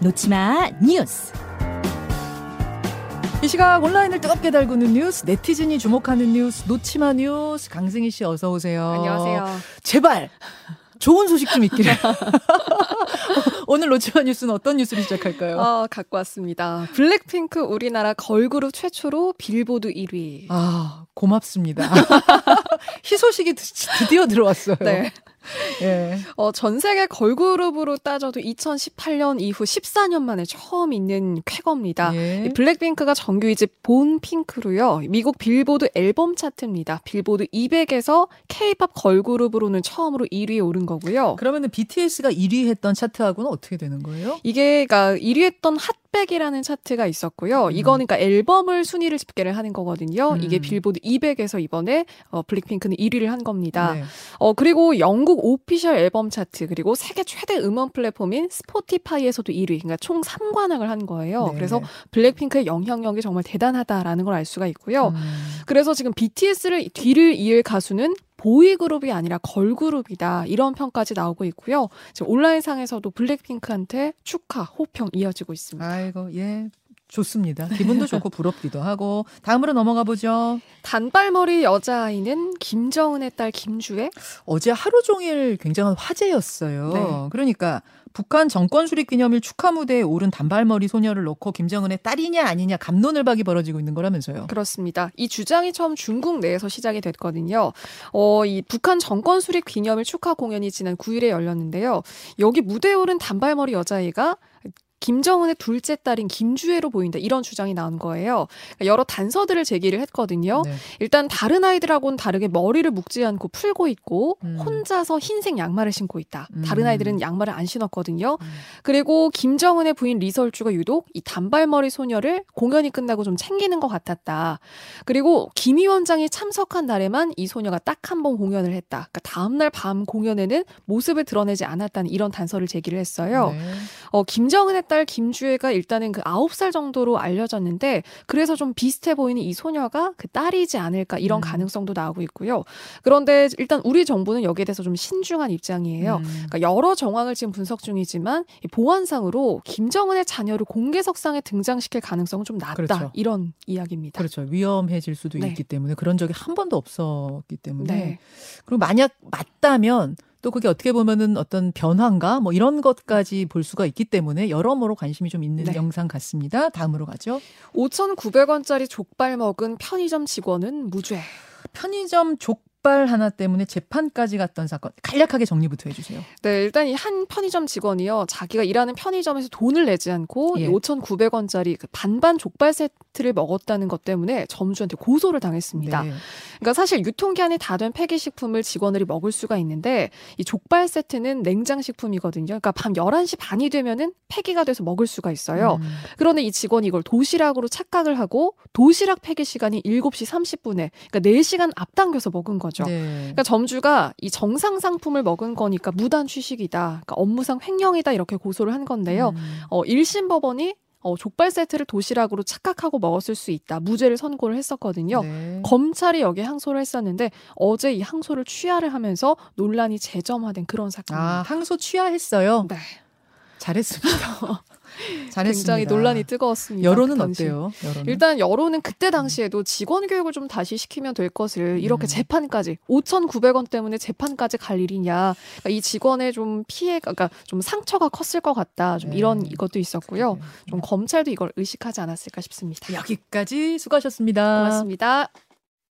놓치마 뉴스. 이 시각 온라인을 뜨겁게 달구는 뉴스, 네티즌이 주목하는 뉴스, 놓치마 뉴스. 강승희 씨 어서 오세요. 안녕하세요. 제발 좋은 소식 좀 있기를. 오늘 놓치마 뉴스는 어떤 뉴스를 시작할까요? 어, 갖고 왔습니다. 블랙핑크 우리나라 걸그룹 최초로 빌보드 1위. 아, 고맙습니다. 희소식이 드디어 들어왔어요. 네. 예. 어, 전 세계 걸그룹으로 따져도 2008년 이후 14년 만에 처음 있는 쾌거입니다. 예. 이 블랙핑크가 정규 2집 Born Pink로요. 미국 빌보드 앨범 차트입니다. 빌보드 200에서 K-팝 걸그룹으로는 처음으로 1위에 오른 거고요. 그러면은 BTS가 1위 했던 차트하고는 어떻게 되는 거예요? 이게 그러니까 1위 했던 핫 백이라는 차트가 있었고요. 음. 이거는 그러니까 앨범을 순위를 집계를 하는 거거든요. 음. 이게 빌보드 200에서 이번에 어, 블랙핑크는 1위를 한 겁니다. 네. 어, 그리고 영국 오피셜 앨범 차트, 그리고 세계 최대 음원 플랫폼인 스포티파이에서도 1위, 그러니까 총 3관왕을 한 거예요. 네. 그래서 블랙핑크의 영향력이 정말 대단하다라는 걸 알 수가 있고요. 음. 그래서 지금 BTS를 뒤를 이을 가수는 보이그룹이 아니라 걸그룹이다. 이런 평까지 나오고 있고요. 온라인상에서도 블랙핑크한테 축하, 호평 이어지고 있습니다. 아이고, 예. 좋습니다. 기분도 좋고 부럽기도 하고. 다음으로 넘어가 보죠. 단발머리 여자아이는 김정은의 딸 김주애? 어제 하루 종일 굉장한 화제였어요. 네. 그러니까 북한 정권 수립 기념일 축하 무대에 오른 단발머리 소녀를 놓고 김정은의 딸이냐 아니냐 감론을박이 벌어지고 있는 거라면서요. 그렇습니다. 이 주장이 처음 중국 내에서 시작이 됐거든요. 어, 이 북한 정권 수립 기념일 축하 공연이 지난 9일에 열렸는데요. 여기 무대에 오른 단발머리 여자아이가 김정은의 둘째 딸인 김주애로 보인다 이런 주장이 나온 거예요. 그러니까 여러 단서들을 제기를 했거든요. 네. 일단 다른 아이들하고는 다르게 머리를 묶지 않고 풀고 있고 음. 혼자서 흰색 양말을 신고 있다. 음. 다른 아이들은 양말을 안 신었거든요. 음. 그리고 김정은의 부인 리설주가 유독 이 단발머리 소녀를 공연이 끝나고 좀 챙기는 것 같았다. 그리고 김 위원장이 참석한 날에만 이 소녀가 딱 한 번 공연을 했다. 그러니까 다음날 밤 공연에는 모습을 드러내지 않았다는 이런 단서를 제기를 했어요. 네. 어, 김정은의 딸 김주애가 일단은 그 9살 정도로 알려졌는데 그래서 좀 비슷해 보이는 이 소녀가 그 딸이지 않을까 이런 음. 가능성도 나오고 있고요. 그런데 일단 우리 정부는 여기에 대해서 좀 신중한 입장이에요. 음. 그러니까 여러 정황을 지금 분석 중이지만 이 보안상으로 김정은의 자녀를 공개석상에 등장시킬 가능성은 좀 낮다. 그렇죠. 이런 이야기입니다. 그렇죠. 위험해질 수도 네. 있기 때문에 그런 적이 한 번도 없었기 때문에 네. 그리고 만약 맞다면 또 그게 어떻게 보면은 어떤 변화인가 뭐 이런 것까지 볼 수가 있기 때문에 여러모로 관심이 좀 있는 네. 영상 같습니다. 다음으로 가죠. 5,900원짜리 족발 먹은 편의점 직원은 무죄. 편의점 족 발 하나 때문에 재판까지 갔던 사건 간략하게 정리부터 해주세요. 네, 일단 이 한 편의점 직원이요. 자기가 일하는 편의점에서 돈을 내지 않고 예. 이 5,900원짜리 그 반반 족발 세트를 먹었다는 것 때문에 점주한테 고소를 당했습니다. 네. 그러니까 사실 유통기한이 다 된 폐기식품을 직원들이 먹을 수가 있는데 이 족발 세트는 냉장식품이거든요. 그러니까 밤 11시 반이 되면은 폐기가 돼서 먹을 수가 있어요. 음. 그런데 이 직원이 이걸 도시락으로 착각을 하고 도시락 폐기 시간이 7시 30분에 그러니까 4시간 앞당겨서 먹은 거죠. 네. 그러니까 점주가 이 정상 상품을 먹은 거니까 무단 취식이다. 그러니까 업무상 횡령이다 이렇게 고소를 한 건데요. 음. 어, 1심 법원이 어, 족발 세트를 도시락으로 착각하고 먹었을 수 있다. 무죄를 선고를 했었거든요. 네. 검찰이 여기에 항소를 했었는데 어제 이 항소를 취하를 하면서 논란이 재점화된 그런 사건입니다. 아 항소 취하했어요. 네. 잘했습니다. 잘했습니다. 굉장히 논란이 뜨거웠습니다. 여론은 그. 어때요? 여론은? 일단 여론은 그때 당시에도 직원 교육을 좀 다시 시키면 될 것을 이렇게 음. 재판까지 5,900원 때문에 재판까지 갈 일이냐. 그러니까 이 직원의 좀 피해가 그러니까 좀 상처가 컸을 것 같다. 좀 네. 이런 이것도 있었고요. 그래요. 좀 검찰도 이걸 의식하지 않았을까 싶습니다. 여기까지 수고하셨습니다. 고맙습니다.